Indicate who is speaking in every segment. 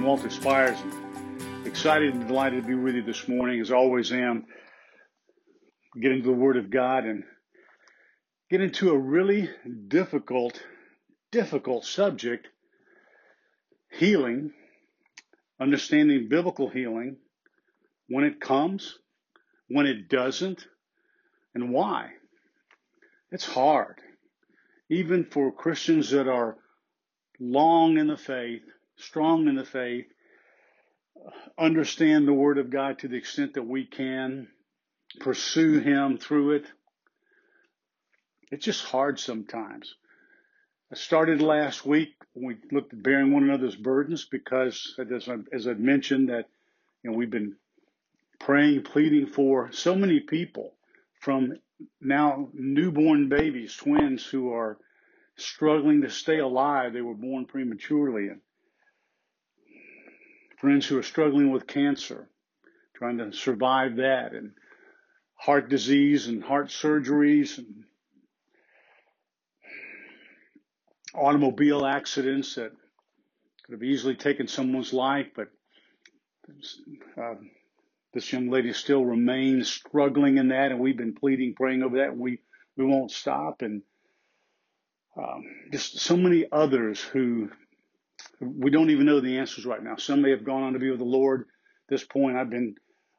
Speaker 1: I'm Walter Spires. And excited and delighted to be with you this morning, as always am. Get into the Word of God and get into a really difficult, difficult subject healing, understanding biblical healing, when it comes, when it doesn't, and why. It's hard. Even for Christians that are long in the faith, strong in the faith, understand the Word of God to the extent that we can, pursue Him through it. It's just hard sometimes. I started last week when we looked at bearing one another's burdens because, as I, as I mentioned, that you know we've been praying, pleading for so many people from now newborn babies, twins who are struggling to stay alive. They were born prematurely, and friends who are struggling with cancer, trying to survive that, and heart disease and heart surgeries and automobile accidents that could have easily taken someone's life, but uh, this young lady still remains struggling in that, and we've been pleading, praying over that, we we won't stop. And um, just so many others who we don't even know the answers right now. Some may have gone on to be with the Lord. At this point, I've been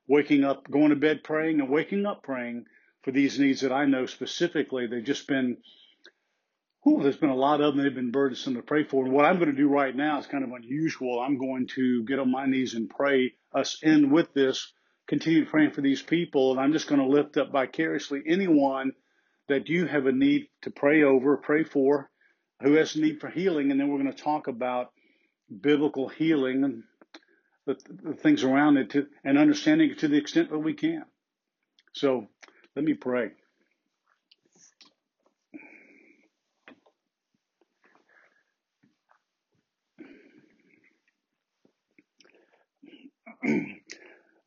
Speaker 1: waking up, going to bed praying, and waking up praying for these needs that I know specifically. They've just been, whew, there's been a lot of them. They've been burdensome to pray for. And what I'm going to do right now is kind of unusual. I'm going to get on my knees and pray us in with this, continue praying for these people. And I'm just going to lift up vicariously anyone that you have a need to pray over, pray for, who has a need for healing. And then we're going to talk about biblical healing and the, the things around it to, and understanding it to the extent that we can. So let me pray.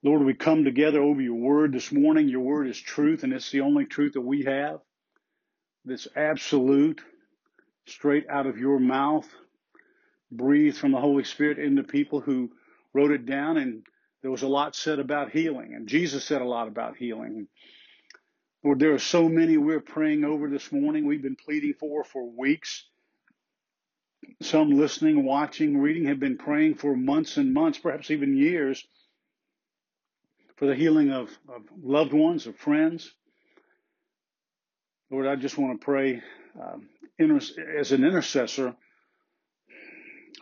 Speaker 1: Lord, we come together over your word this morning. Your word is truth, and it's the only truth that we have. That's absolute, straight out of your mouth breathed from the Holy Spirit into people who wrote it down. And there was a lot said about healing. And Jesus said a lot about healing. Lord, there are so many we're praying over this morning. We've been pleading for for weeks. Some listening, watching, reading have been praying for months and months, perhaps even years, for the healing of, of loved ones, of friends. Lord, I just want to pray um, as an intercessor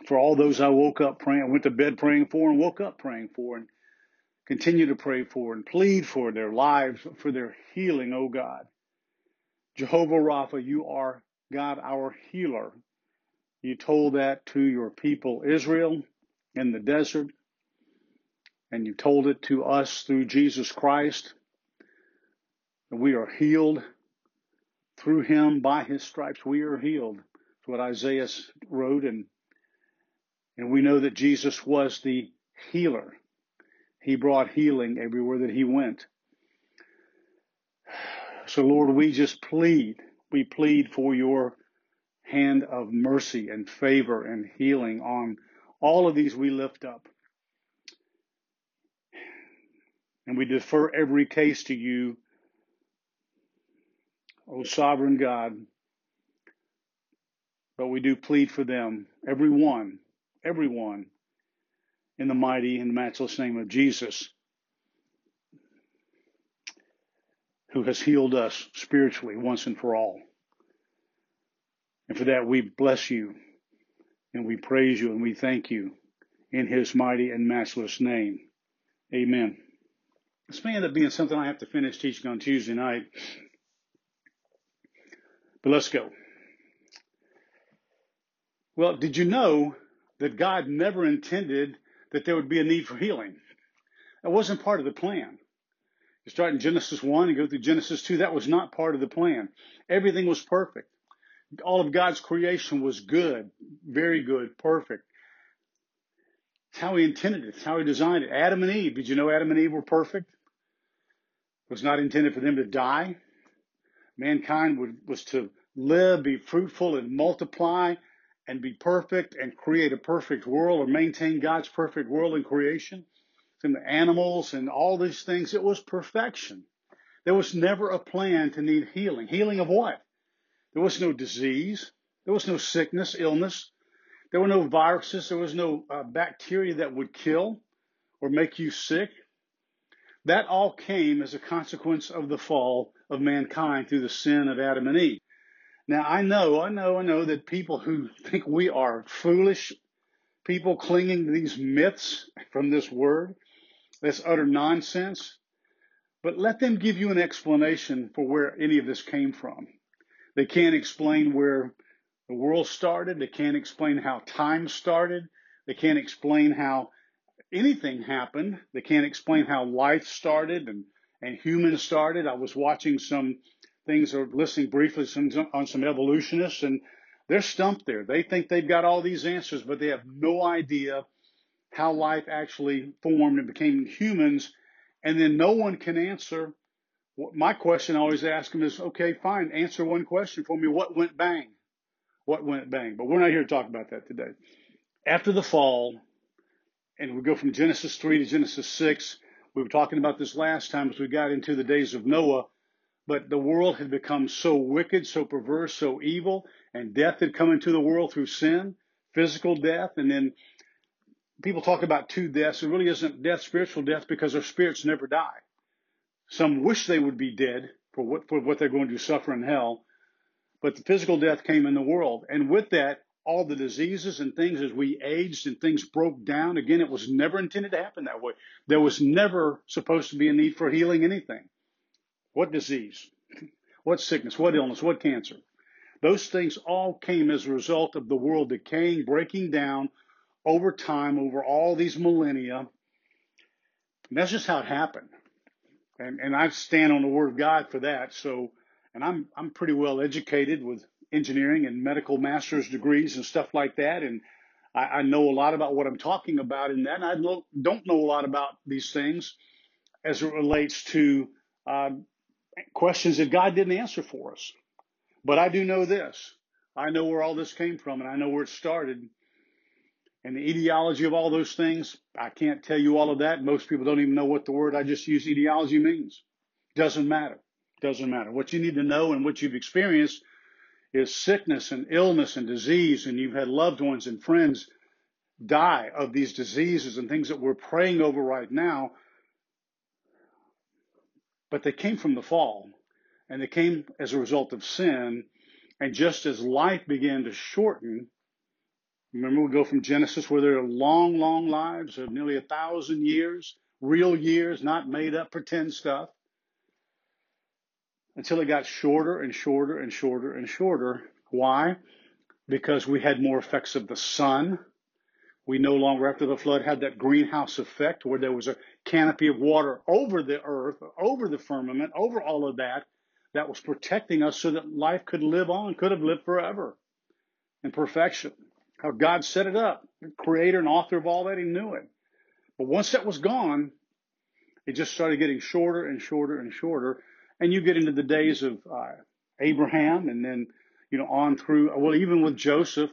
Speaker 1: for all those I woke up praying, went to bed praying for, and woke up praying for, and continue to pray for and plead for their lives, for their healing, O oh God. Jehovah Rapha, you are God, our healer. You told that to your people Israel in the desert, and you told it to us through Jesus Christ. And we are healed through him by his stripes. We are healed. That's what Isaiah wrote in and we know that Jesus was the healer. He brought healing everywhere that he went. So, Lord, we just plead. We plead for your hand of mercy and favor and healing on all of these we lift up. And we defer every case to you, O sovereign God. But we do plead for them, every one, everyone in the mighty and matchless name of Jesus, who has healed us spiritually once and for all. And for that, we bless you and we praise you and we thank you in his mighty and matchless name. Amen. This may end up being something I have to finish teaching on Tuesday night. But let's go. Well, did you know that God never intended that there would be a need for healing. That wasn't part of the plan. You start in Genesis 1 and go through Genesis 2, that was not part of the plan. Everything was perfect. All of God's creation was good, very good, perfect. It's how He intended it, it's how He designed it. Adam and Eve, did you know Adam and Eve were perfect? It was not intended for them to die. Mankind would, was to live, be fruitful, and multiply and be perfect and create a perfect world or maintain God's perfect world in creation, and the animals and all these things. It was perfection. There was never a plan to need healing. Healing of what? There was no disease. There was no sickness, illness. There were no viruses. There was no uh, bacteria that would kill or make you sick. That all came as a consequence of the fall of mankind through the sin of Adam and Eve. Now, I know, I know, I know that people who think we are foolish, people clinging to these myths from this word, that's utter nonsense. But let them give you an explanation for where any of this came from. They can't explain where the world started. They can't explain how time started. They can't explain how anything happened. They can't explain how life started and, and humans started. I was watching some things or listening briefly some, on some evolutionists and they're stumped there. They think they've got all these answers, but they have no idea how life actually formed and became humans. And then no one can answer. My question I always ask them is, okay, fine, answer one question for me. What went bang? What went bang? But we're not here to talk about that today. After the fall, and we go from Genesis 3 to Genesis 6. We were talking about this last time as we got into the days of Noah, but the world had become so wicked, so perverse, so evil, and death had come into the world through sin, physical death, and then people talk about two deaths. It really isn't death, spiritual death, because our spirits never die. Some wish they would be dead for what, for what they're going to suffer in hell, but the physical death came in the world. And with that, all the diseases and things as we aged and things broke down. Again, it was never intended to happen that way. There was never supposed to be a need for healing anything. What disease? What sickness? What illness? What cancer? Those things all came as a result of the world decaying, breaking down over time, over all these millennia. And that's just how it happened. And, and I stand on the word of God for that. So, and I'm, I'm pretty well educated with engineering and medical master's degrees and stuff like that. And I, I know a lot about what I'm talking about in that. And I don't know a lot about these things as it relates to um, questions that God didn't answer for us. But I do know this. I know where all this came from and I know where it started. And the etiology of all those things, I can't tell you all of that. Most people don't even know what the word I just used etiology means. Doesn't matter. Doesn't matter. What you need to know and what you've experienced is sickness and illness and disease, and you've had loved ones and friends die of these diseases and things that we're praying over right now. But they came from the fall, and they came as a result of sin. And just as life began to shorten, remember we go from Genesis where there are long, long lives of nearly a thousand years, real years, not made up pretend stuff until it got shorter and shorter and shorter and shorter. Why? Because we had more effects of the sun. We no longer, after the flood, had that greenhouse effect where there was a canopy of water over the earth, over the firmament, over all of that, that was protecting us so that life could live on, could have lived forever in perfection. How God set it up, creator and author of all that, he knew it. But once that was gone, it just started getting shorter and shorter and shorter and you get into the days of uh, Abraham, and then you know on through well, even with Joseph,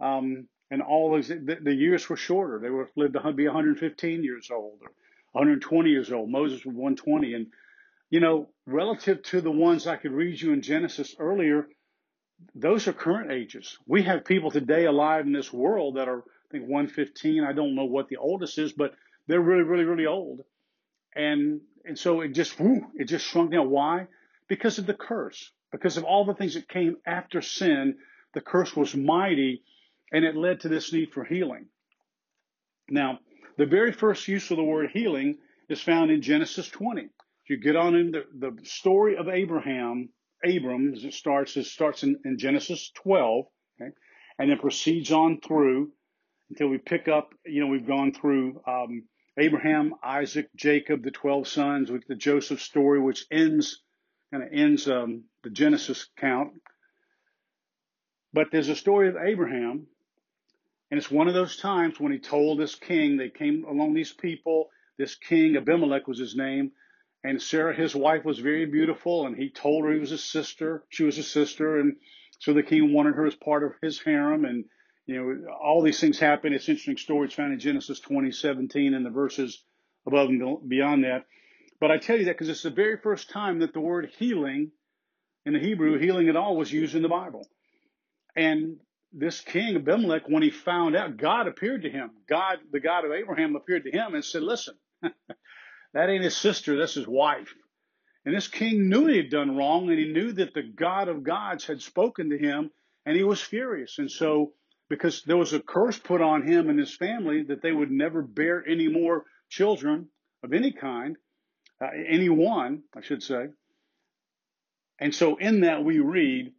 Speaker 1: um, and all those the, the, years were shorter. They were lived to be 115 years old or 120 years old. Moses was 120, and you know relative to the ones I could read you in Genesis earlier, those are current ages. We have people today alive in this world that are I think 115. I don't know what the oldest is, but they're really, really, really old. And and so it just whoo, it just shrunk down. Why? Because of the curse. Because of all the things that came after sin, the curse was mighty, and it led to this need for healing. Now, the very first use of the word healing is found in Genesis 20. If you get on in the, the story of Abraham, Abram, as it starts, it starts in, in Genesis 12, okay, and then proceeds on through until we pick up, you know, we've gone through um, Abraham, Isaac, Jacob, the 12 sons, with the Joseph story, which ends, kind of ends um, the Genesis count. But there's a story of Abraham, and it's one of those times when he told this king, they came along these people, this king, Abimelech was his name, and Sarah, his wife, was very beautiful, and he told her he was a sister, she was a sister, and so the king wanted her as part of his harem, and you know, all these things happen. It's an interesting story. It's found in Genesis 20, 17 and the verses above and beyond that. But I tell you that because it's the very first time that the word healing in the Hebrew, healing at all was used in the Bible. And this king Abimelech, when he found out, God appeared to him. God, the God of Abraham, appeared to him and said, Listen, that ain't his sister, that's his wife. And this king knew he had done wrong, and he knew that the God of gods had spoken to him, and he was furious. And so, because there was a curse put on him and his family that they would never bear any more children of any kind, uh, any one, I should say. And so, in that, we read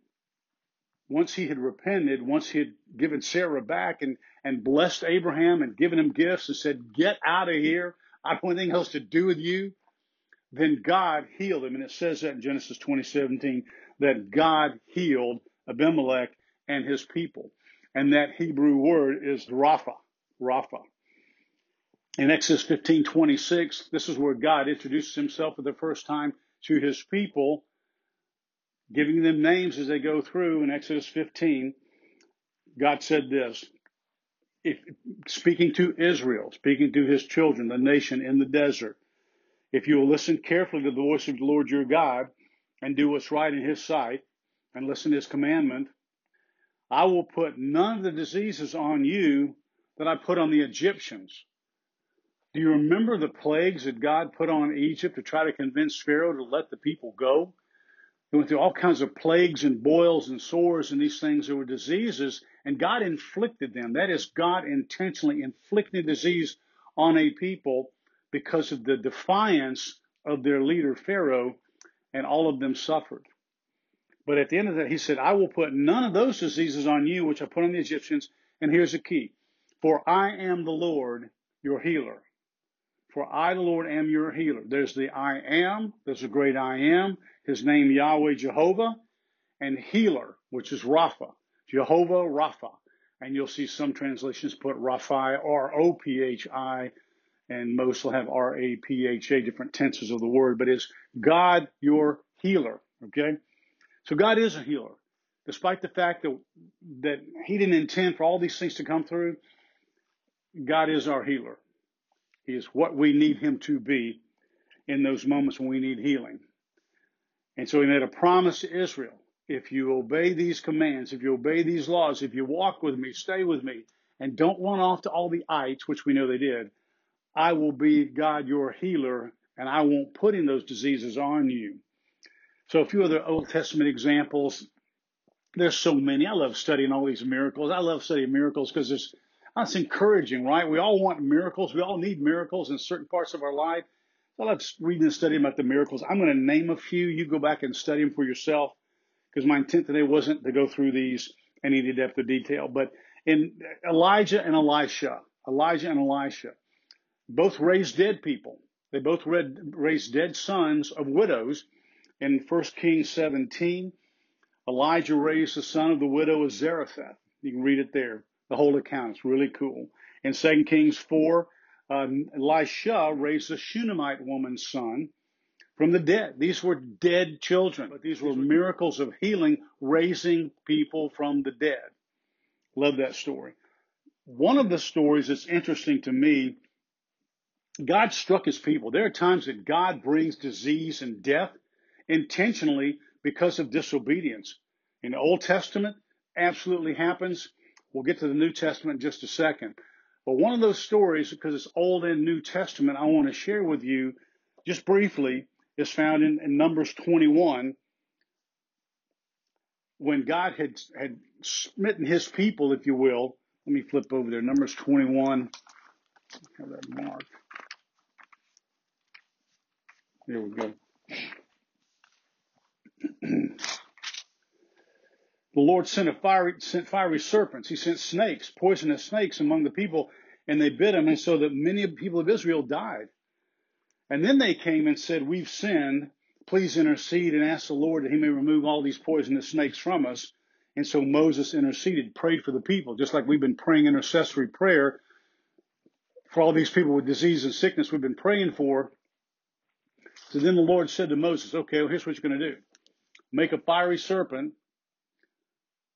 Speaker 1: once he had repented, once he had given Sarah back and, and blessed Abraham and given him gifts and said, Get out of here. I don't want anything else to do with you. Then God healed him. And it says that in Genesis 20, 17, that God healed Abimelech and his people. And that Hebrew word is Rapha. Rapha. In Exodus 15, 26, this is where God introduces himself for the first time to his people giving them names as they go through in Exodus 15, God said this, if, speaking to Israel, speaking to his children, the nation in the desert, if you will listen carefully to the voice of the Lord your God and do what's right in his sight and listen to his commandment, I will put none of the diseases on you that I put on the Egyptians. Do you remember the plagues that God put on Egypt to try to convince Pharaoh to let the people go? They went through all kinds of plagues and boils and sores and these things. that were diseases, and God inflicted them. That is, God intentionally inflicted disease on a people because of the defiance of their leader, Pharaoh, and all of them suffered. But at the end of that, he said, I will put none of those diseases on you, which I put on the Egyptians. And here's the key For I am the Lord, your healer. For I, the Lord, am your healer. There's the I am, there's a great I am, his name Yahweh Jehovah, and healer, which is Rapha. Jehovah Rapha. And you'll see some translations put Raphi, R-O-P-H-I, and most will have R-A-P-H-A, different tenses of the word, but it's God your healer. Okay? So God is a healer. Despite the fact that, that He didn't intend for all these things to come through, God is our healer. He is what we need Him to be in those moments when we need healing. And so he made a promise to Israel. If you obey these commands, if you obey these laws, if you walk with me, stay with me, and don't run off to all the ites, which we know they did, I will be God your healer, and I won't put in those diseases on you. So a few other Old Testament examples. There's so many. I love studying all these miracles. I love studying miracles because it's, it's encouraging, right? We all want miracles. We all need miracles in certain parts of our life. I love reading and studying about the miracles. I'm going to name a few. You go back and study them for yourself because my intent today wasn't to go through these in any depth of detail. But in Elijah and Elisha, Elijah and Elisha, both raised dead people. They both read, raised dead sons of widows. In 1 Kings 17, Elijah raised the son of the widow of Zarephath. You can read it there. The whole account. It's really cool. In 2 Kings 4, uh, Elisha raised a Shunammite woman's son from the dead. These were dead children, but these were miracles of healing, raising people from the dead. Love that story. One of the stories that's interesting to me, God struck his people. There are times that God brings disease and death intentionally because of disobedience. In the Old Testament, absolutely happens. We'll get to the New Testament in just a second. But one of those stories, because it's Old and New Testament, I want to share with you just briefly is found in, in Numbers 21 when God had, had smitten his people, if you will. Let me flip over there. Numbers 21. Have that mark. There we go. The Lord sent a fiery, sent fiery serpents. He sent snakes, poisonous snakes among the people, and they bit them, and so that many people of Israel died. And then they came and said, We've sinned. Please intercede and ask the Lord that he may remove all these poisonous snakes from us. And so Moses interceded, prayed for the people, just like we've been praying intercessory prayer for all these people with disease and sickness we've been praying for. So then the Lord said to Moses, Okay, well, here's what you're going to do make a fiery serpent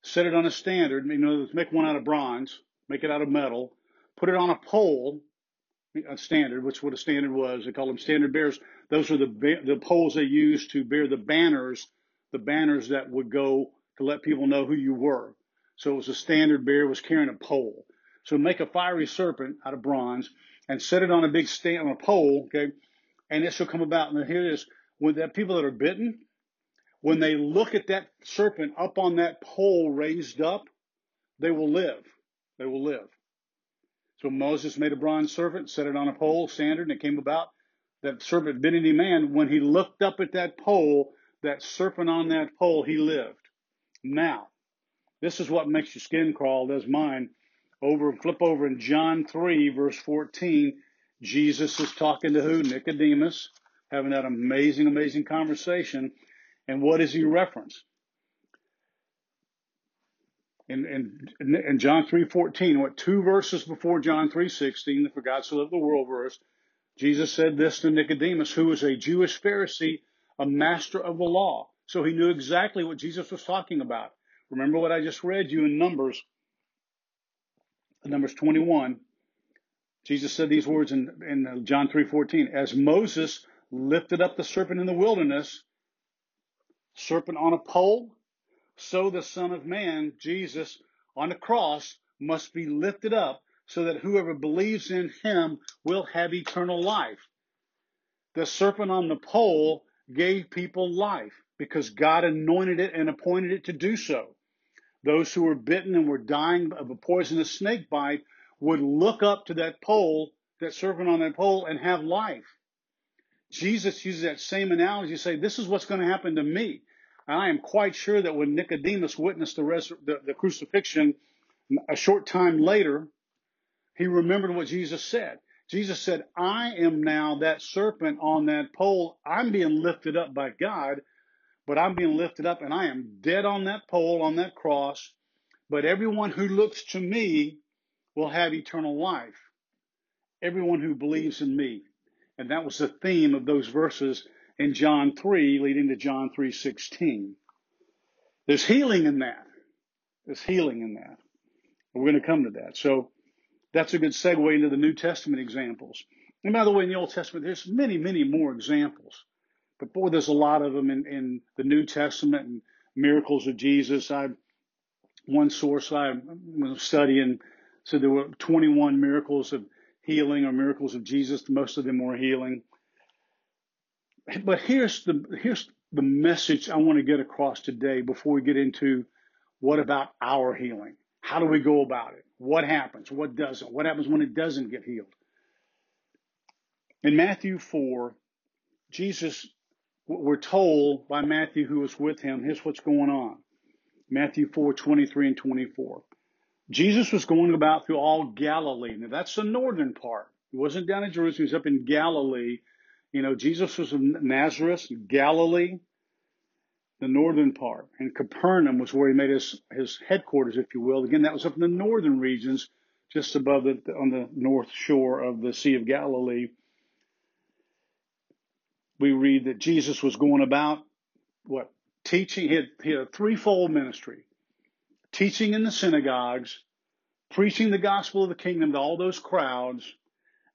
Speaker 1: set it on a standard. You know, make one out of bronze, make it out of metal, put it on a pole, a standard, which is what a standard was. They call them standard bearers. Those are the the poles they used to bear the banners, the banners that would go to let people know who you were. So it was a standard bearer was carrying a pole. So make a fiery serpent out of bronze and set it on a big stand on a pole, okay, and it shall come about. And here it is: when the people that are bitten, when they look at that serpent up on that pole raised up, they will live. They will live. So Moses made a bronze serpent, set it on a pole, standard, and it came about that serpent bit any man. When he looked up at that pole, that serpent on that pole, he lived. Now, this is what makes your skin crawl, does mine. Over, flip over in John 3, verse 14. Jesus is talking to who? Nicodemus, having that amazing, amazing conversation. And what does he reference? In, in, in John 3.14, what two verses before John 3.16, the for God so loved the world verse, Jesus said this to Nicodemus, who was a Jewish Pharisee, a master of the law. So he knew exactly what Jesus was talking about. Remember what I just read you in Numbers, Numbers 21. Jesus said these words in, in John 3.14, as Moses lifted up the serpent in the wilderness, serpent on a pole, so the Son of Man, Jesus, on the cross must be lifted up so that whoever believes in him will have eternal life. The serpent on the pole gave people life because God anointed it and appointed it to do so. Those who were bitten and were dying of a poisonous snake bite would look up to that pole, that serpent on that pole, and have life. Jesus uses that same analogy to say, This is what's going to happen to me. And I am quite sure that when Nicodemus witnessed the, the, the crucifixion a short time later, he remembered what Jesus said. Jesus said, I am now that serpent on that pole. I'm being lifted up by God, but I'm being lifted up and I am dead on that pole, on that cross. But everyone who looks to me will have eternal life. Everyone who believes in me. And that was the theme of those verses in John 3 leading to John 3:16. There's healing in that. There's healing in that. We're going to come to that. So that's a good segue into the New Testament examples. And by the way, in the Old Testament, there's many, many more examples. But boy, there's a lot of them in, in the New Testament and miracles of Jesus. I one source I was studying said there were 21 miracles of healing or miracles of Jesus. Most of them were healing. But here's the here's the message I want to get across today before we get into what about our healing? How do we go about it? What happens? What doesn't? What happens when it doesn't get healed? In Matthew 4, Jesus, we're told by Matthew who was with him, here's what's going on. Matthew 4, 23 and 24. Jesus was going about through all Galilee. Now that's the northern part. He wasn't down in Jerusalem, he was up in Galilee you know, Jesus was in Nazareth, Galilee, the northern part. And Capernaum was where he made his, his headquarters, if you will. Again, that was up in the northern regions, just above the, on the north shore of the Sea of Galilee. We read that Jesus was going about, what, teaching, he had, he had a threefold ministry. Teaching in the synagogues, preaching the gospel of the kingdom to all those crowds,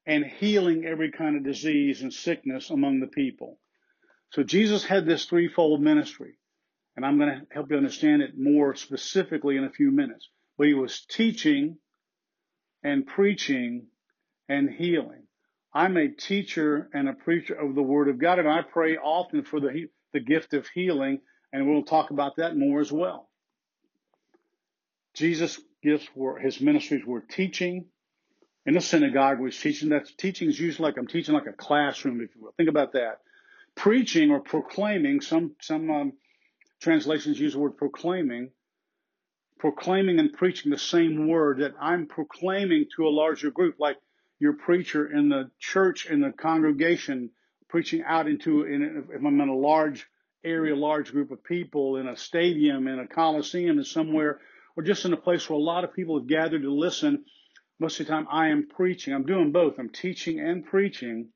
Speaker 1: and healing every kind of disease and sickness among the people. So Jesus had this threefold ministry, and I'm going to help you understand it more specifically in a few minutes. But he was teaching and preaching and healing. I'm a teacher and a preacher of the Word of God, and I pray often for the, the gift of healing, and we'll talk about that more as well. Jesus' gifts were, his ministries were teaching, in the synagogue was teaching. That teaching is usually like I'm teaching like a classroom, if you will. Think about that. Preaching or proclaiming. Some some um, translations use the word proclaiming. Proclaiming and preaching the same word that I'm proclaiming to a larger group, like your preacher in the church in the congregation preaching out into in, if I'm in a large area, large group of people in a stadium, in a coliseum, in somewhere, or just in a place where a lot of people have gathered to listen most of the time I am preaching. I'm doing both. I'm teaching and preaching.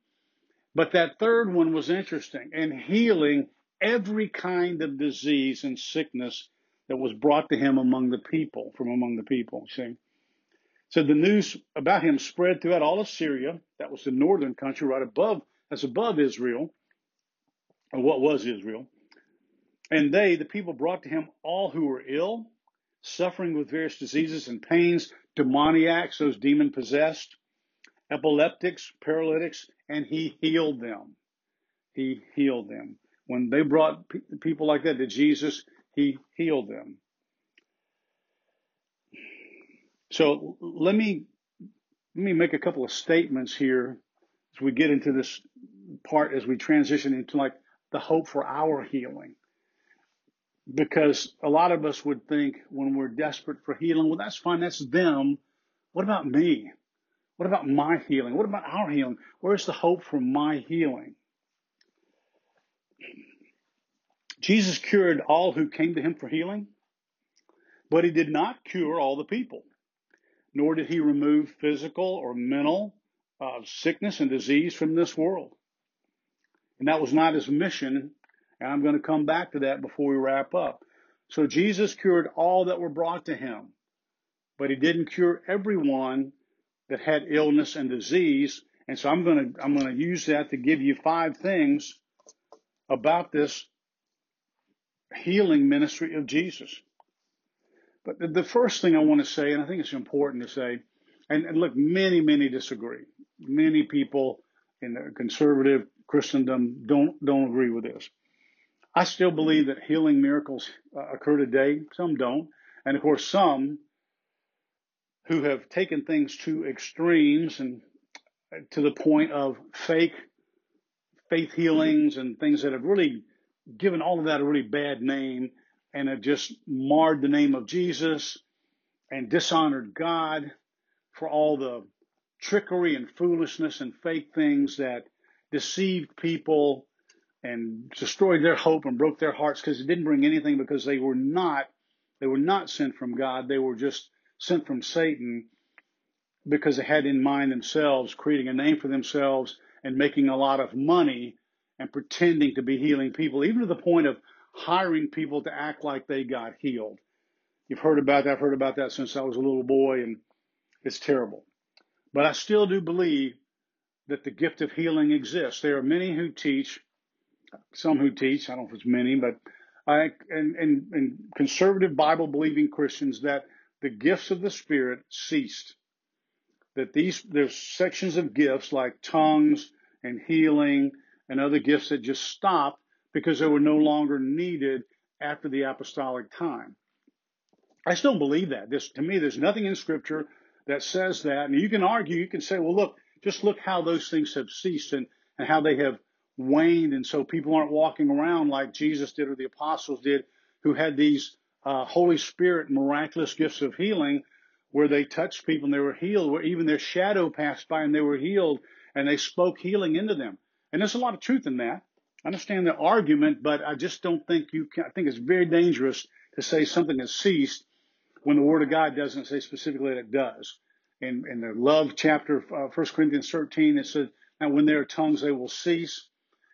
Speaker 1: But that third one was interesting and healing every kind of disease and sickness that was brought to him among the people, from among the people. See? So the news about him spread throughout all of Syria. That was the northern country right above, that's above Israel, or what was Israel. And they, the people, brought to him all who were ill, suffering with various diseases and pains, demoniacs, those demon possessed, epileptics, paralytics, and he healed them. He healed them. When they brought people like that to Jesus, he healed them. So let me let me make a couple of statements here as we get into this part as we transition into like the hope for our healing. Because a lot of us would think when we're desperate for healing, well, that's fine, that's them. What about me? What about my healing? What about our healing? Where's the hope for my healing? Jesus cured all who came to him for healing, but he did not cure all the people, nor did he remove physical or mental uh, sickness and disease from this world. And that was not his mission, and I'm going to come back to that before we wrap up. So Jesus cured all that were brought to him, but he didn't cure everyone that had illness and disease. And so I'm going to I'm going to use that to give you five things about this healing ministry of Jesus. But the, first thing I want to say, and I think it's important to say, and, and look, many, many disagree. Many people in the conservative Christendom don't don't agree with this. I still believe that healing miracles uh, occur today. Some don't, and of course, some who have taken things to extremes and uh, to the point of fake faith healings and things that have really given all of that a really bad name and have just marred the name of Jesus and dishonored God for all the trickery and foolishness and fake things that deceived people and destroyed their hope and broke their hearts because it didn't bring anything because they were not they were not sent from God. They were just sent from Satan because they had in mind themselves creating a name for themselves and making a lot of money and pretending to be healing people, even to the point of hiring people to act like they got healed. You've heard about that. I've heard about that since I was a little boy, and it's terrible. But I still do believe that the gift of healing exists. There are many who teach, some who teach, I don't know if it's many, but I, and, and, and conservative Bible believing Christians that the gifts of the Spirit ceased. That these, there's sections of gifts like tongues and healing and other gifts that just stopped because they were no longer needed after the apostolic time. I still believe that. This, to me, there's nothing in scripture that says that. And you can argue, you can say, well, look, just look how those things have ceased and, and how they have waned. And so people aren't walking around like Jesus did or the apostles did who had these uh, Holy Spirit miraculous gifts of healing where they touched people and they were healed, where even their shadow passed by and they were healed and they spoke healing into them. And there's a lot of truth in that. I understand the argument, but I just don't think you can. I think it's very dangerous to say something has ceased when the Word of God doesn't say specifically that it does. In, in the love chapter, uh, 1 Corinthians 13, it says, "Now when there are tongues, they will cease."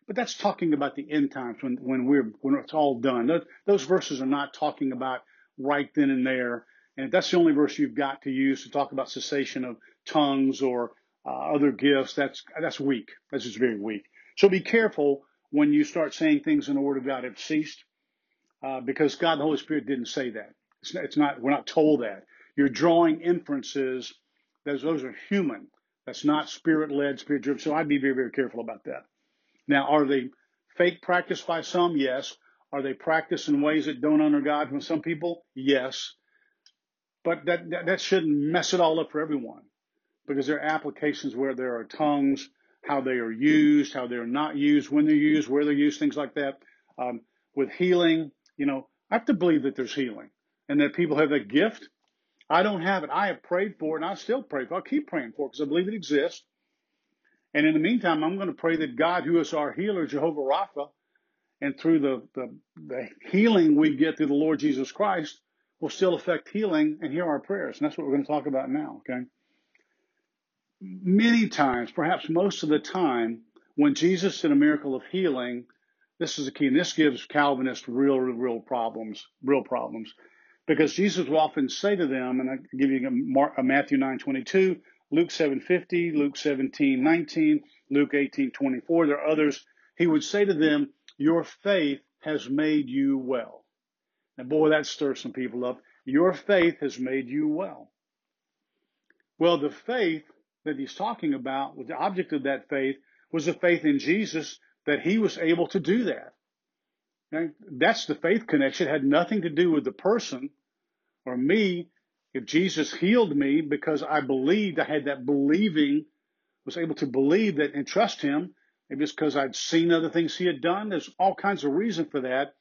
Speaker 1: But that's talking about the end times when when we're when it's all done. Those, those verses are not talking about right then and there. And if that's the only verse you've got to use to talk about cessation of tongues or uh, other gifts, that's that's weak. That's just very weak. So be careful when you start saying things in the Word of God have ceased, uh, because God the Holy Spirit didn't say that. It's not, it's not. We're not told that. You're drawing inferences. Those those are human. That's not spirit led, spirit driven. So I'd be very very careful about that. Now, are they fake practiced by some? Yes. Are they practiced in ways that don't honor God from some people? Yes. But that, that, that shouldn't mess it all up for everyone because there are applications where there are tongues, how they are used, how they're not used, when they're used, where they're used, things like that. Um, with healing, you know, I have to believe that there's healing and that people have that gift. I don't have it. I have prayed for it and I still pray for it. I'll keep praying for it because I believe it exists. And in the meantime, I'm going to pray that God, who is our healer, Jehovah Rapha, and through the, the, the healing we get through the Lord Jesus Christ, will still affect healing and hear our prayers. And that's what we're going to talk about now, okay? Many times, perhaps most of the time, when Jesus did a miracle of healing, This is the key, and this gives Calvinists real, real problems, real problems, because Jesus will often say to them, and I give you a, Matthew nine twenty two, Luke seven fifty, Luke seventeen nineteen, Luke eighteen twenty four. There are others. He would say to them, "Your faith has made you well." And boy, that stirs some people up. Your faith has made you well. Well, the faith that he's talking about, the object of that faith, was the faith in Jesus that he was able to do that. that's the faith connection. It had nothing to do with the person or me. If Jesus healed me because I believed, I had that believing, was able to believe that and trust him, maybe it's because I'd seen other things he had done. There's all kinds of reason for that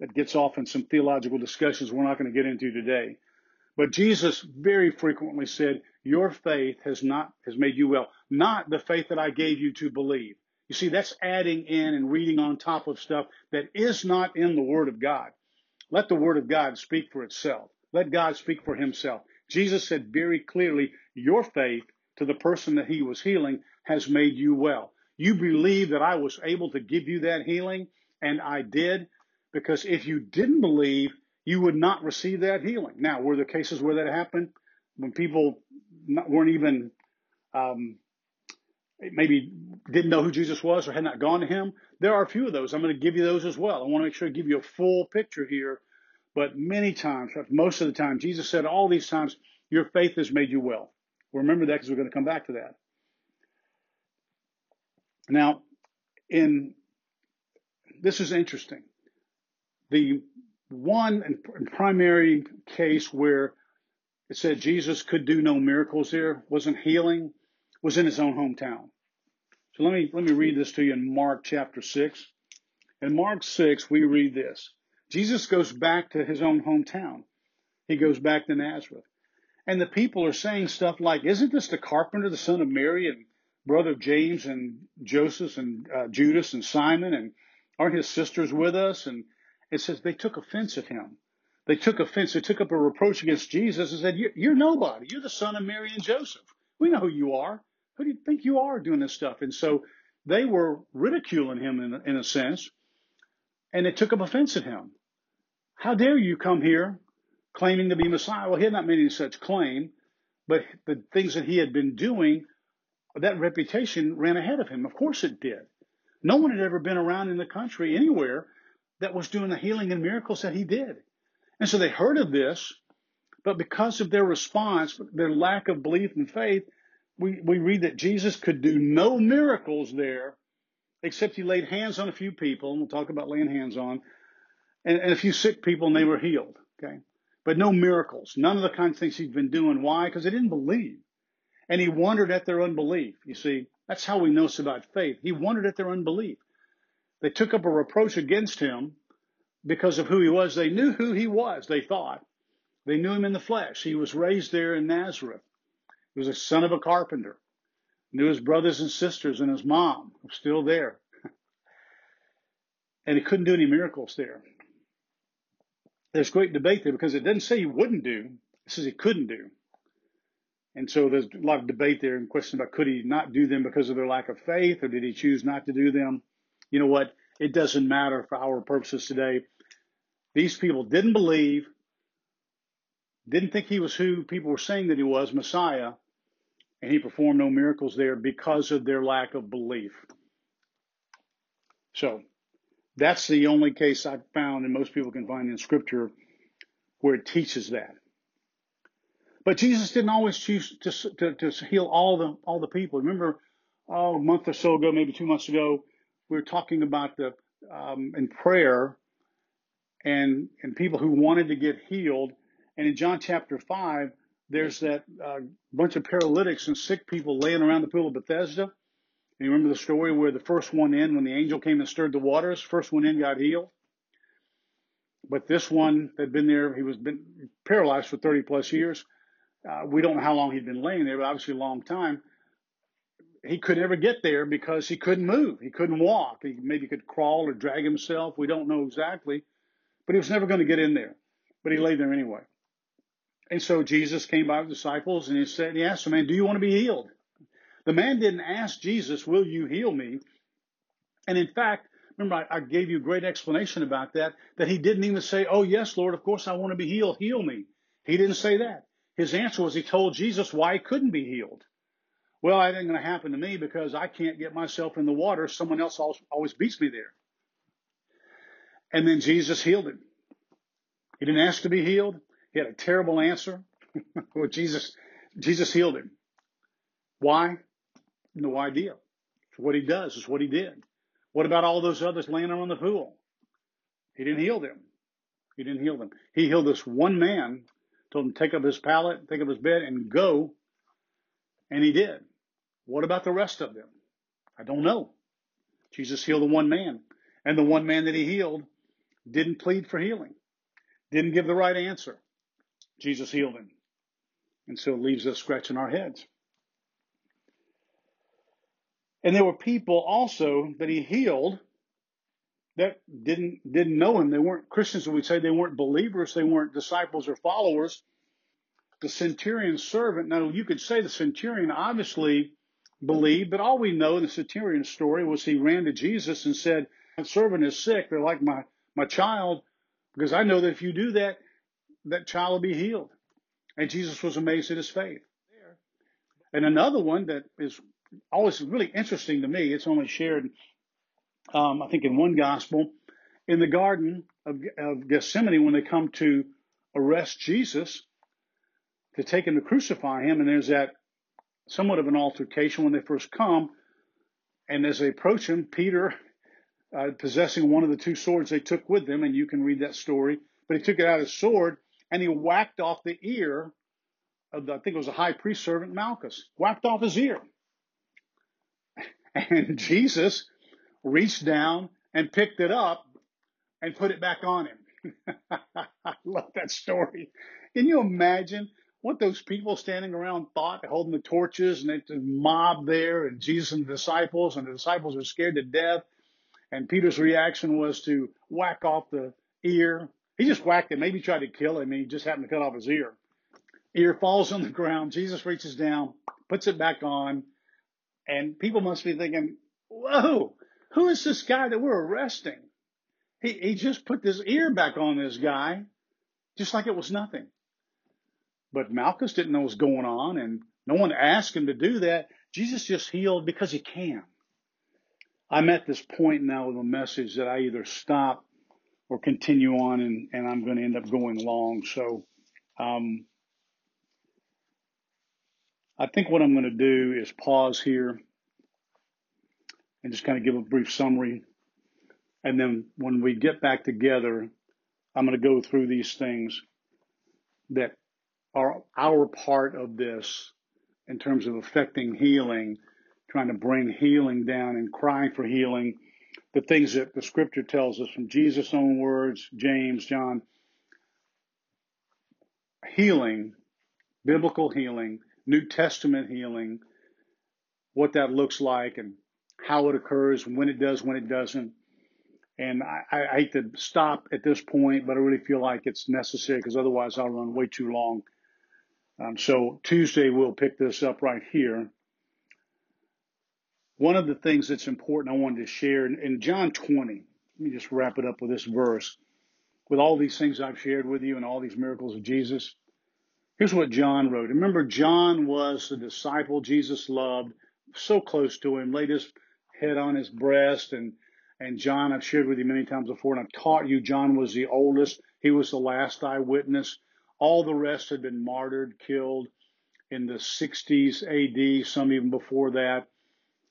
Speaker 1: that gets off in some theological discussions we're not going to get into today. But Jesus very frequently said, Your faith has not has made you well, not the faith that I gave you to believe. You see, that's adding in and reading on top of stuff that is not in the Word of God. Let the Word of God speak for itself. Let God speak for Himself. Jesus said very clearly, Your faith to the person that He was healing has made you well. You believe that I was able to give you that healing, and I did, because if you didn't believe, you would not receive that healing. Now, were there cases where that happened when people not, weren't even um, maybe didn't know who Jesus was or had not gone to him? There are a few of those. I'm going to give you those as well. I want to make sure I give you a full picture here. But many times, most of the time, Jesus said all these times, your faith has made you well. Remember that because we're going to come back to that. Now, in this is interesting. The one and primary case where it said Jesus could do no miracles here, wasn't healing, was in his own hometown. So let me let me read this to you in Mark chapter six. In Mark six, we read this. Jesus goes back to his own hometown. He goes back to Nazareth. And the people are saying stuff like, Isn't this the carpenter, the son of Mary, and brother James and Joseph and uh, Judas and Simon? And aren't his sisters with us? And it says they took offense at him. They took offense. They took up a reproach against Jesus and said, You're nobody. You're the son of Mary and Joseph. We know who you are. Who do you think you are doing this stuff? And so they were ridiculing him in, in a sense, and they took up offense at him. How dare you come here claiming to be Messiah? Well, he had not made any such claim, but the things that he had been doing, that reputation ran ahead of him. Of course it did. No one had ever been around in the country anywhere that was doing the healing and miracles that he did. And so they heard of this, but because of their response, their lack of belief and faith, we, we read that Jesus could do no miracles there except he laid hands on a few people, and we'll talk about laying hands on, and, and a few sick people, and they were healed. Okay. But no miracles. None of the kinds of things he'd been doing. Why? Because they didn't believe. And he wondered at their unbelief. You see, that's how we know it's about faith. He wondered at their unbelief. They took up a reproach against him because of who he was. They knew who he was, they thought. They knew him in the flesh. He was raised there in Nazareth. He was a son of a carpenter. Knew his brothers and sisters and his mom still there. and he couldn't do any miracles there. There's great debate there because it doesn't say he wouldn't do, it says he couldn't do. And so there's a lot of debate there and question about could he not do them because of their lack of faith or did he choose not to do them? You know what? It doesn't matter for our purposes today. These people didn't believe, didn't think he was who people were saying that he was, Messiah, and he performed no miracles there because of their lack of belief. So that's the only case I've found, and most people can find in Scripture, where it teaches that. But Jesus didn't always choose to, to, to heal all the all the people. Remember, oh, a month or so ago, maybe two months ago, we were talking about the um, in prayer and and people who wanted to get healed. And in John chapter five, there's that uh, bunch of paralytics and sick people laying around the pool of Bethesda. You remember the story where the first one in, when the angel came and stirred the waters, first one in got healed. But this one had been there, he was been paralyzed for 30 plus years. Uh, we don't know how long he'd been laying there, but obviously a long time. He could never get there because he couldn't move. He couldn't walk. He maybe could crawl or drag himself. We don't know exactly, but he was never going to get in there. But he lay there anyway. And so Jesus came by the disciples and he said, he asked the man, do you want to be healed? The man didn't ask Jesus, will you heal me? And in fact, remember I, I gave you a great explanation about that, that he didn't even say, Oh yes, Lord, of course I want to be healed. Heal me. He didn't say that. His answer was he told Jesus why he couldn't be healed. Well, that ain't going to happen to me because I can't get myself in the water. Someone else always beats me there. And then Jesus healed him. He didn't ask to be healed. He had a terrible answer. well, Jesus, Jesus healed him. Why? No idea. It's what he does. It's what he did. What about all those others laying around the pool? He didn't heal them. He didn't heal them. He healed this one man, told him to take up his pallet, take up his bed, and go. And he did. What about the rest of them? I don't know. Jesus healed the one man. And the one man that he healed didn't plead for healing, didn't give the right answer. Jesus healed him. And so it leaves us scratching our heads. And there were people also that he healed that didn't didn't know him. They weren't Christians, we'd say they weren't believers, they weren't disciples or followers. The centurion's servant, now you could say the centurion obviously believed, but all we know in the centurion story was he ran to Jesus and said, My servant is sick, they're like my, my child, because I know that if you do that, that child will be healed. And Jesus was amazed at his faith. And another one that is always really interesting to me. It's only shared, um, I think, in one gospel. In the Garden of, of Gethsemane, when they come to arrest Jesus, to take him to crucify him, and there's that somewhat of an altercation when they first come. And as they approach him, Peter, uh, possessing one of the two swords they took with them, and you can read that story, but he took it out of his sword and he whacked off the ear of the, I think it was a high priest servant Malchus, whacked off his ear. And Jesus reached down and picked it up and put it back on him. I love that story. Can you imagine what those people standing around thought, holding the torches, and a mob there, and Jesus and the disciples, and the disciples are scared to death. And Peter's reaction was to whack off the ear. He just whacked it, maybe tried to kill him, and he just happened to cut off his ear. Ear falls on the ground. Jesus reaches down, puts it back on, and people must be thinking, whoa, who is this guy that we're arresting? He, he just put this ear back on this guy, just like it was nothing. But Malchus didn't know what was going on, and no one asked him to do that. Jesus just healed because he can. I'm at this point now with a message that I either stop or continue on, and, and I'm going to end up going long. So, um, I think what I'm going to do is pause here and just kind of give a brief summary. And then when we get back together, I'm going to go through these things that are our part of this in terms of affecting healing, trying to bring healing down and crying for healing. The things that the scripture tells us from Jesus' own words, James, John, healing, biblical healing New Testament healing, what that looks like and how it occurs, when it does, when it doesn't. And I, I hate to stop at this point, but I really feel like it's necessary because otherwise I'll run way too long. Um, so Tuesday we'll pick this up right here. One of the things that's important I wanted to share in, in John 20, let me just wrap it up with this verse. With all these things I've shared with you and all these miracles of Jesus, Here's what John wrote. Remember, John was the disciple Jesus loved, so close to him, laid his head on his breast. And, and John, I've shared with you many times before, and I've taught you, John was the oldest. He was the last eyewitness. All the rest had been martyred, killed in the 60s AD, some even before that.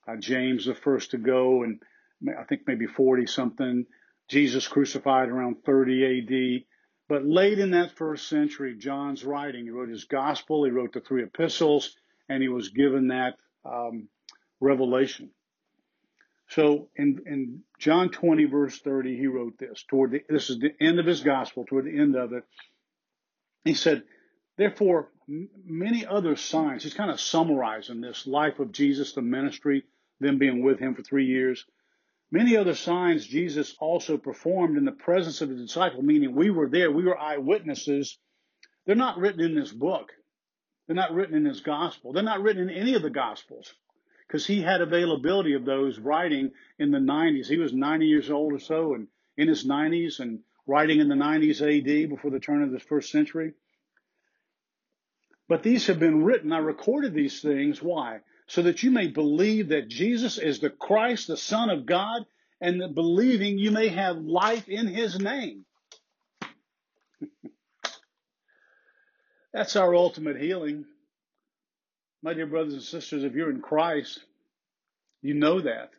Speaker 1: Uh, James, the first to go, and I think maybe 40 something. Jesus crucified around 30 AD. But late in that first century, John's writing, he wrote his gospel, he wrote the three epistles, and he was given that um, revelation. So in, in John 20 verse 30, he wrote this toward the, this is the end of his gospel, toward the end of it. He said, therefore, m- many other signs, he's kind of summarizing this life of Jesus, the ministry, them being with him for three years. Many other signs Jesus also performed in the presence of his disciple, meaning we were there, we were eyewitnesses. They're not written in this book. They're not written in his gospel. They're not written in any of the gospels. because he had availability of those writing in the 90s. He was 90 years old or so and in his 90s and writing in the 90s AD before the turn of the first century. But these have been written. I recorded these things. Why? So that you may believe that Jesus is the Christ, the Son of God, and that believing you may have life in his name. That's our ultimate healing. My dear brothers and sisters, if you're in Christ, you know that.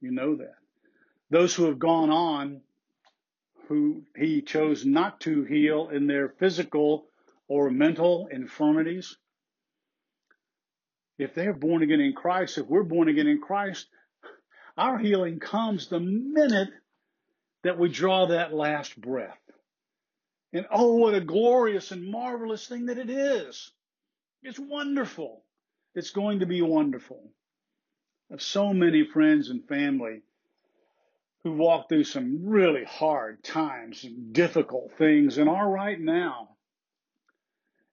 Speaker 1: You know that. Those who have gone on, who he chose not to heal in their physical or mental infirmities, if they're born again in Christ, if we're born again in Christ, our healing comes the minute that we draw that last breath. And oh, what a glorious and marvelous thing that it is. It's wonderful. It's going to be wonderful. I have so many friends and family who walk through some really hard times and difficult things and are right now.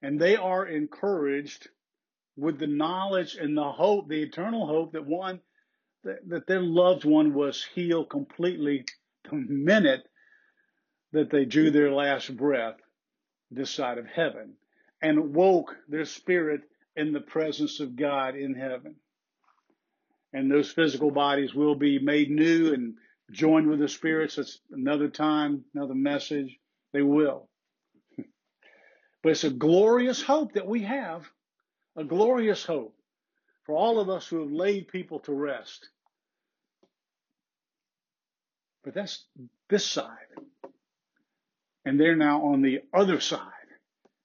Speaker 1: And they are encouraged with the knowledge and the hope, the eternal hope that one, that, that their loved one was healed completely the minute that they drew their last breath this side of heaven and woke their spirit in the presence of God in heaven. And those physical bodies will be made new and joined with the spirits. That's another time, another message. They will. But it's a glorious hope that we have a glorious hope for all of us who have laid people to rest. But that's this side. And they're now on the other side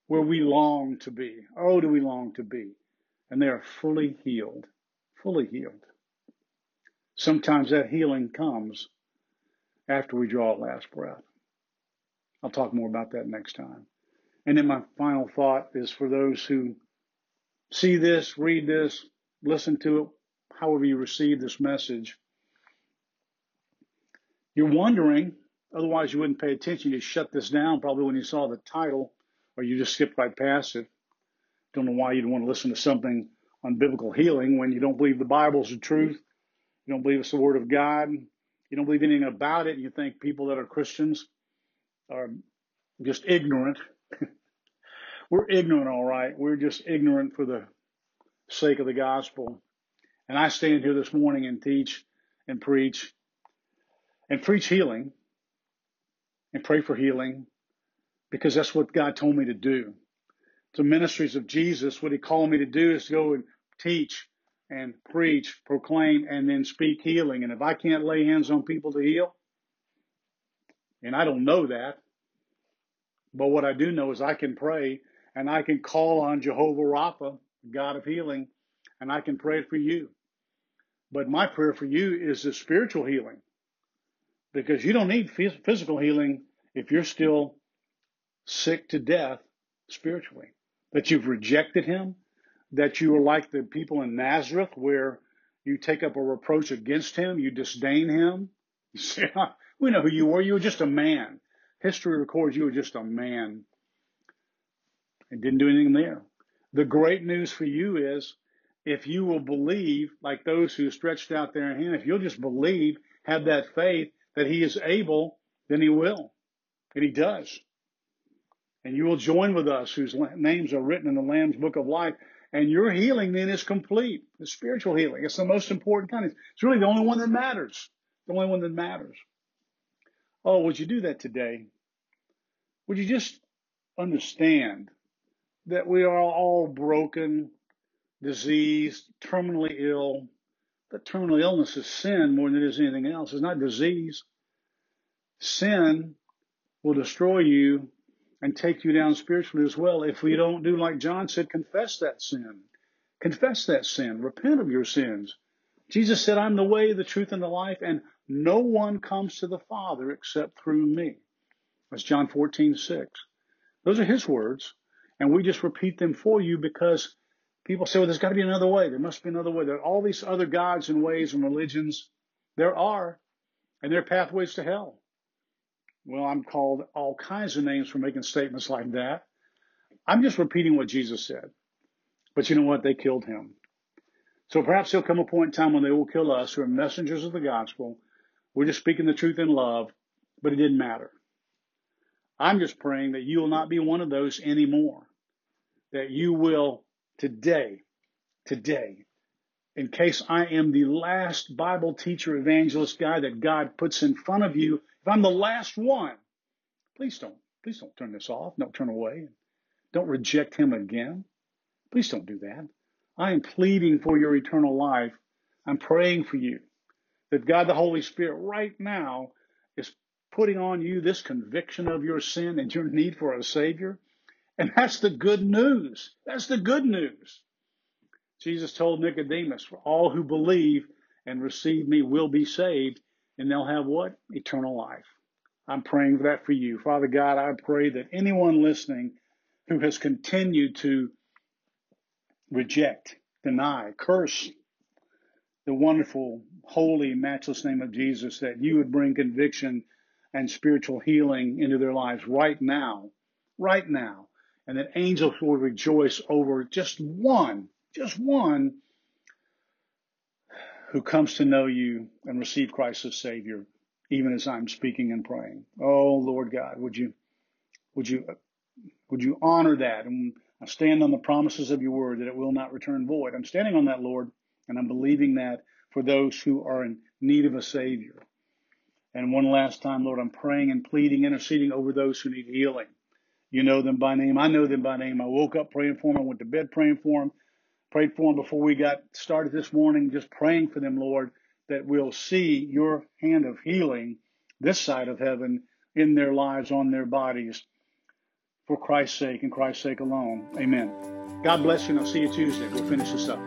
Speaker 1: where we long to be. Oh, do we long to be? And they are fully healed, fully healed. Sometimes that healing comes after we draw a last breath. I'll talk more about that next time. And then my final thought is for those who see this, read this, listen to it, however you receive this message. You're wondering, otherwise you wouldn't pay attention. You shut this down probably when you saw the title, or you just skipped right past it. Don't know why you'd want to listen to something on biblical healing when you don't believe the Bible's the truth. You don't believe it's the Word of God. You don't believe anything about it. And you think people that are Christians are just ignorant. We're ignorant, all right. We're just ignorant for the sake of the gospel. And I stand here this morning and teach and preach and preach healing and pray for healing because that's what God told me to do. The ministries of Jesus, what he called me to do is to go and teach and preach, proclaim, and then speak healing. And if I can't lay hands on people to heal, and I don't know that, but what I do know is I can pray and I can call on Jehovah Rapha, God of healing, and I can pray for you. But my prayer for you is the spiritual healing because you don't need physical healing if you're still sick to death spiritually. That you've rejected him, that you are like the people in Nazareth where you take up a reproach against him, you disdain him. You say, we know who you were. You were just a man. History records you were just a man and didn't do anything there. The great news for you is if you will believe, like those who stretched out their hand, if you'll just believe, have that faith that He is able, then He will. And He does. And you will join with us whose names are written in the Lamb's book of life. And your healing then is complete. The spiritual healing. It's the most important kind. It's really the only one that matters. The only one that matters. Oh, would you do that today? Would you just understand that we are all broken, diseased, terminally ill. That terminal illness is sin more than it is anything else. It's not disease. Sin will destroy you and take you down spiritually as well if we don't do like John said, confess that sin. Confess that sin. Repent of your sins. Jesus said, I'm the way, the truth, and the life, and no one comes to the Father except through me. That's John 14, 6. Those are his words. And we just repeat them for you because people say, well, there's got to be another way. There must be another way. There are all these other gods and ways and religions. There are, and there are pathways to hell. Well, I'm called all kinds of names for making statements like that. I'm just repeating what Jesus said. But you know what? They killed him. So perhaps there'll come a point in time when they will kill us who are messengers of the gospel. We're just speaking the truth in love, but it didn't matter. I'm just praying that you will not be one of those anymore. That you will today, today, in case I am the last Bible teacher, evangelist guy that God puts in front of you, if I'm the last one, please don't, please don't turn this off. Don't turn away. Don't reject him again. Please don't do that. I am pleading for your eternal life. I'm praying for you that God the Holy Spirit right now is putting on you this conviction of your sin and your need for a Savior. And that's the good news. That's the good news. Jesus told Nicodemus, for all who believe and receive me will be saved, and they'll have what? Eternal life. I'm praying for that for you. Father God, I pray that anyone listening who has continued to reject, deny, curse the wonderful, holy, matchless name of Jesus, that you would bring conviction and spiritual healing into their lives right now, right now, and that angels will rejoice over just one, just one who comes to know you and receive Christ as Savior, even as I'm speaking and praying. Oh Lord God, would you, would you, would you honor that? And I stand on the promises of your word that it will not return void. I'm standing on that, Lord, and I'm believing that for those who are in need of a Savior. And one last time, Lord, I'm praying and pleading, interceding over those who need healing. You know them by name. I know them by name. I woke up praying for them. I went to bed praying for them. Prayed for them before we got started this morning, just praying for them, Lord, that we'll see your hand of healing this side of heaven in their lives, on their bodies for Christ's sake and Christ's sake alone. Amen. God bless you, and I'll see you Tuesday. We'll finish this up.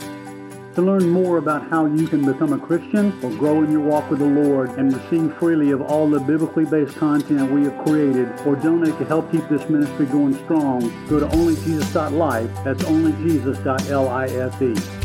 Speaker 2: To learn more about how you can become a Christian or grow in your walk with the Lord and receive freely of all the biblically based content we have created or donate to help keep this ministry going strong, go to onlyjesus.life. That's onlyjesus.life.